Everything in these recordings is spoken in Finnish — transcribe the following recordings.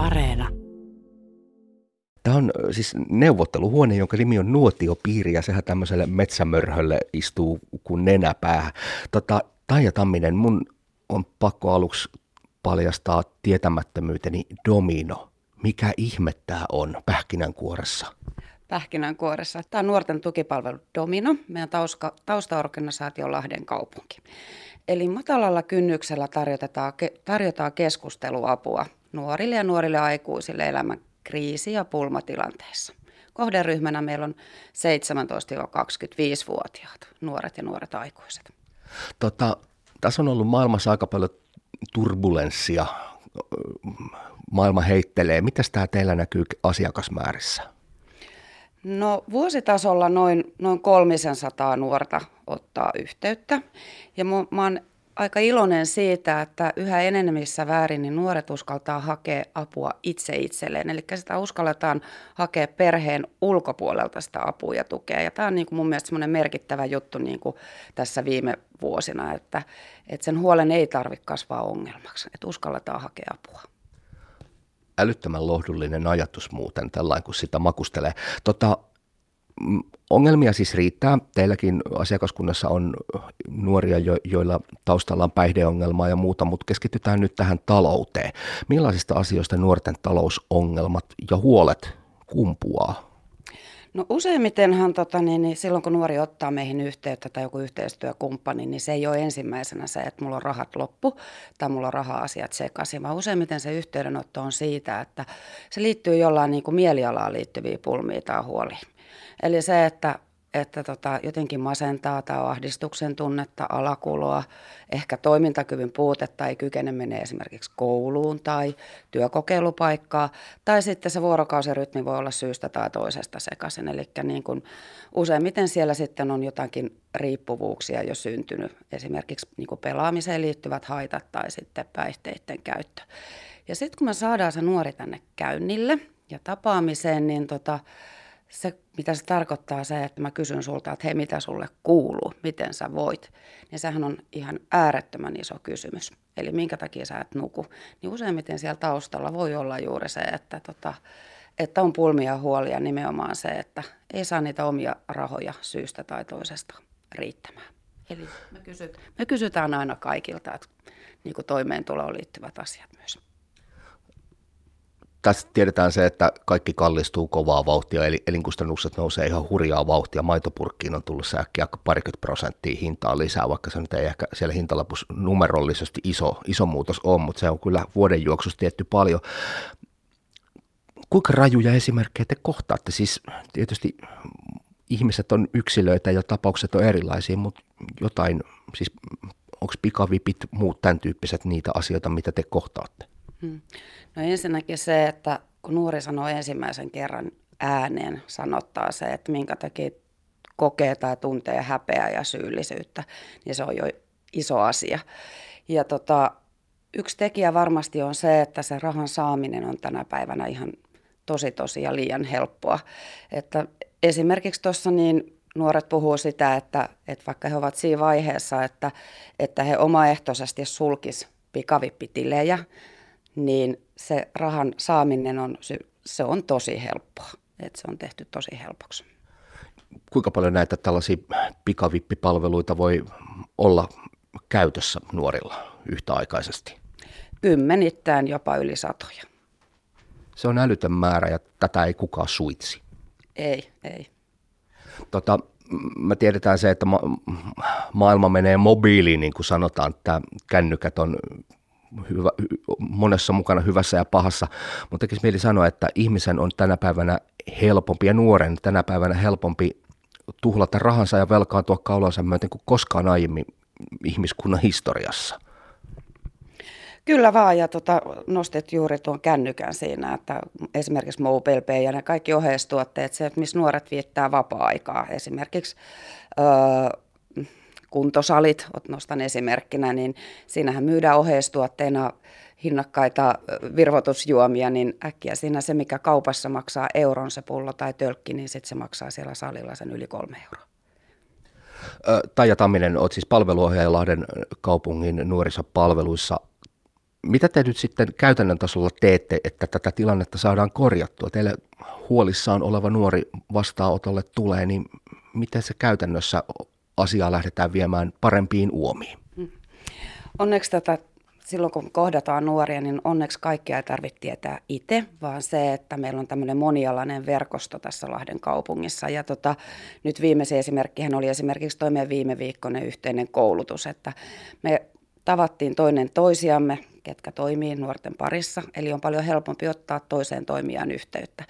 Areena. Tämä on siis neuvotteluhuone, jonka nimi on Nuotiopiiri ja sehän tämmöiselle metsämörhölle istuu kuin nenäpäähän. Tota, Taija Tamminen, mun on pakko aluksi paljastaa tietämättömyyteni domino. Mikä ihme tämä on pähkinänkuoressa? Pähkinänkuoressa. Tämä on nuorten tukipalvelu Domino, meidän tausta, taustaorganisaatio Lahden kaupunki. Eli matalalla kynnyksellä tarjotaan, tarjotaan keskusteluapua nuorille ja nuorille aikuisille elämän kriisi- ja pulmatilanteissa. Kohderyhmänä meillä on 17-25-vuotiaat, nuoret ja nuoret aikuiset. Tota, tässä on ollut maailmassa aika paljon turbulenssia. Maailma heittelee. Mitä tämä teillä näkyy asiakasmäärissä? No vuositasolla noin, noin 300 nuorta ottaa yhteyttä. Ja mä, mä oon aika iloinen siitä, että yhä enenevissä väärin niin nuoret uskaltaa hakea apua itse itselleen. Eli sitä uskalletaan hakea perheen ulkopuolelta sitä apua ja tukea. Ja tämä on niin kuin mun mielestä semmoinen merkittävä juttu niin kuin tässä viime vuosina, että, että sen huolen ei tarvitse kasvaa ongelmaksi, että uskalletaan hakea apua älyttömän lohdullinen ajatus muuten, tällainen kun sitä makustelee. Tota, ongelmia siis riittää. Teilläkin asiakaskunnassa on nuoria, jo, joilla taustalla on päihdeongelmaa ja muuta, mutta keskitytään nyt tähän talouteen. Millaisista asioista nuorten talousongelmat ja huolet kumpuaa? No useimmitenhan tota, niin, niin silloin kun nuori ottaa meihin yhteyttä tai joku yhteistyökumppani, niin se ei ole ensimmäisenä se, että mulla on rahat loppu tai mulla on raha-asiat sekaisin, vaan useimmiten se yhteydenotto on siitä, että se liittyy jollain niin kuin mielialaan liittyviä pulmia tai huoliin. Eli se, että, että tota, jotenkin masentaa tai ahdistuksen tunnetta, alakuloa, ehkä toimintakyvyn puutetta, ei kykene mene esimerkiksi kouluun tai työkokeilupaikkaa, tai sitten se vuorokausirytmi voi olla syystä tai toisesta sekaisin. Eli niin kuin useimmiten siellä sitten on jotakin riippuvuuksia jo syntynyt, esimerkiksi niin kuin pelaamiseen liittyvät haitat tai sitten päihteiden käyttö. Ja sitten kun me saadaan se nuori tänne käynnille ja tapaamiseen, niin tota, se, mitä se tarkoittaa se, että mä kysyn sulta, että hei, mitä sulle kuuluu, miten sä voit, niin sehän on ihan äärettömän iso kysymys. Eli minkä takia sä et nuku. Niin useimmiten siellä taustalla voi olla juuri se, että, tota, että on pulmia huolia nimenomaan se, että ei saa niitä omia rahoja syystä tai toisesta riittämään. Eli me, kysyt, me kysytään aina kaikilta, että niin kuin toimeentuloon liittyvät asiat myös tässä tiedetään se, että kaikki kallistuu kovaa vauhtia, eli elinkustannukset nousee ihan hurjaa vauhtia. Maitopurkkiin on tullut säkkiä parikymmentä prosenttia hintaa lisää, vaikka se nyt ei ehkä siellä hintalapussa numerollisesti iso, iso muutos on, mutta se on kyllä vuoden juoksussa tietty paljon. Kuinka rajuja esimerkkejä te kohtaatte? Siis tietysti ihmiset on yksilöitä ja tapaukset on erilaisia, mutta jotain, siis onko pikavipit, muut tämän tyyppiset niitä asioita, mitä te kohtaatte? Hmm. No ensinnäkin se, että kun nuori sanoo ensimmäisen kerran ääneen, sanottaa se, että minkä takia kokee tai tuntee häpeää ja syyllisyyttä, niin se on jo iso asia. Ja tota, yksi tekijä varmasti on se, että se rahan saaminen on tänä päivänä ihan tosi tosi ja liian helppoa. Että esimerkiksi tuossa niin nuoret puhuu sitä, että, että vaikka he ovat siinä vaiheessa, että, että he omaehtoisesti sulkis pikavippitilejä, niin se rahan saaminen on, se on tosi helppoa. Että se on tehty tosi helpoksi. Kuinka paljon näitä tällaisia pikavippipalveluita voi olla käytössä nuorilla yhtäaikaisesti? Kymmenittäin jopa yli satoja. Se on älytön määrä ja tätä ei kukaan suitsi. Ei, ei. Tota, me tiedetään se, että ma- maailma menee mobiiliin, niin kuin sanotaan, että kännykät on hyvä, monessa mukana hyvässä ja pahassa, mutta tekisi mieli sanoa, että ihmisen on tänä päivänä helpompi ja nuoren tänä päivänä helpompi tuhlata rahansa ja velkaantua kaulansa myöten kuin koskaan aiemmin ihmiskunnan historiassa. Kyllä vaan, ja tota, nostet juuri tuon kännykän siinä, että esimerkiksi MobilePay ja ne kaikki oheistuotteet, se, missä nuoret viettää vapaa-aikaa, esimerkiksi öö, kuntosalit, nostan esimerkkinä, niin siinähän myydään oheistuotteena hinnakkaita virvotusjuomia, niin äkkiä siinä se, mikä kaupassa maksaa euron se pullo tai tölkki, niin sitten se maksaa siellä salilla sen yli kolme euroa. Taija Tamminen, olet siis palveluohjaaja Lahden kaupungin nuorisopalveluissa. mitä te nyt sitten käytännön tasolla teette, että tätä tilannetta saadaan korjattua? Teille huolissaan oleva nuori vastaanotolle tulee, niin miten se käytännössä asiaa lähdetään viemään parempiin uomiin? Onneksi tätä silloin kun kohdataan nuoria, niin onneksi kaikkea ei tarvitse tietää itse, vaan se, että meillä on tämmöinen monialainen verkosto tässä Lahden kaupungissa. Ja tota, nyt viimeisin esimerkkihän oli esimerkiksi toimeen viime viikkoinen yhteinen koulutus, että me tavattiin toinen toisiamme, ketkä toimii nuorten parissa, eli on paljon helpompi ottaa toiseen toimijaan yhteyttä.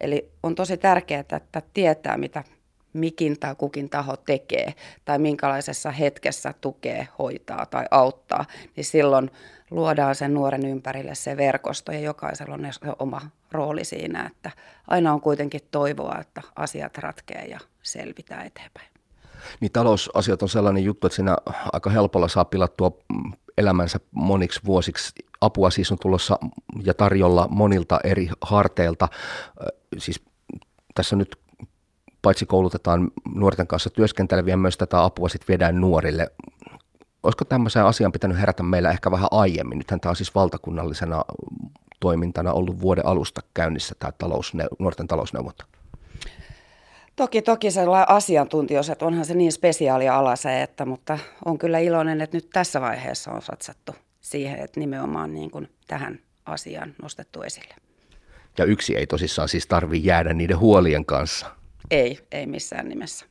Eli on tosi tärkeää, että tietää, mitä mikin tai kukin taho tekee tai minkälaisessa hetkessä tukee, hoitaa tai auttaa, niin silloin luodaan sen nuoren ympärille se verkosto ja jokaisella on se oma rooli siinä, että aina on kuitenkin toivoa, että asiat ratkeaa ja selvitään eteenpäin. Niin talousasiat on sellainen juttu, että siinä aika helpolla saa pilattua elämänsä moniksi vuosiksi. Apua siis on tulossa ja tarjolla monilta eri harteilta. Siis tässä nyt paitsi koulutetaan nuorten kanssa työskenteleviä, myös tätä apua sitten viedään nuorille. Olisiko tämmöiseen asiaan pitänyt herätä meillä ehkä vähän aiemmin? Nythän tämä on siis valtakunnallisena toimintana ollut vuoden alusta käynnissä tämä talousne- nuorten talousneuvonta. Toki, toki sellainen asiantuntijuus, että onhan se niin spesiaali ala se, että, mutta on kyllä iloinen, että nyt tässä vaiheessa on satsattu siihen, että nimenomaan niin kuin tähän asiaan nostettu esille. Ja yksi ei tosissaan siis tarvi jäädä niiden huolien kanssa. Ei, ei missään nimessä.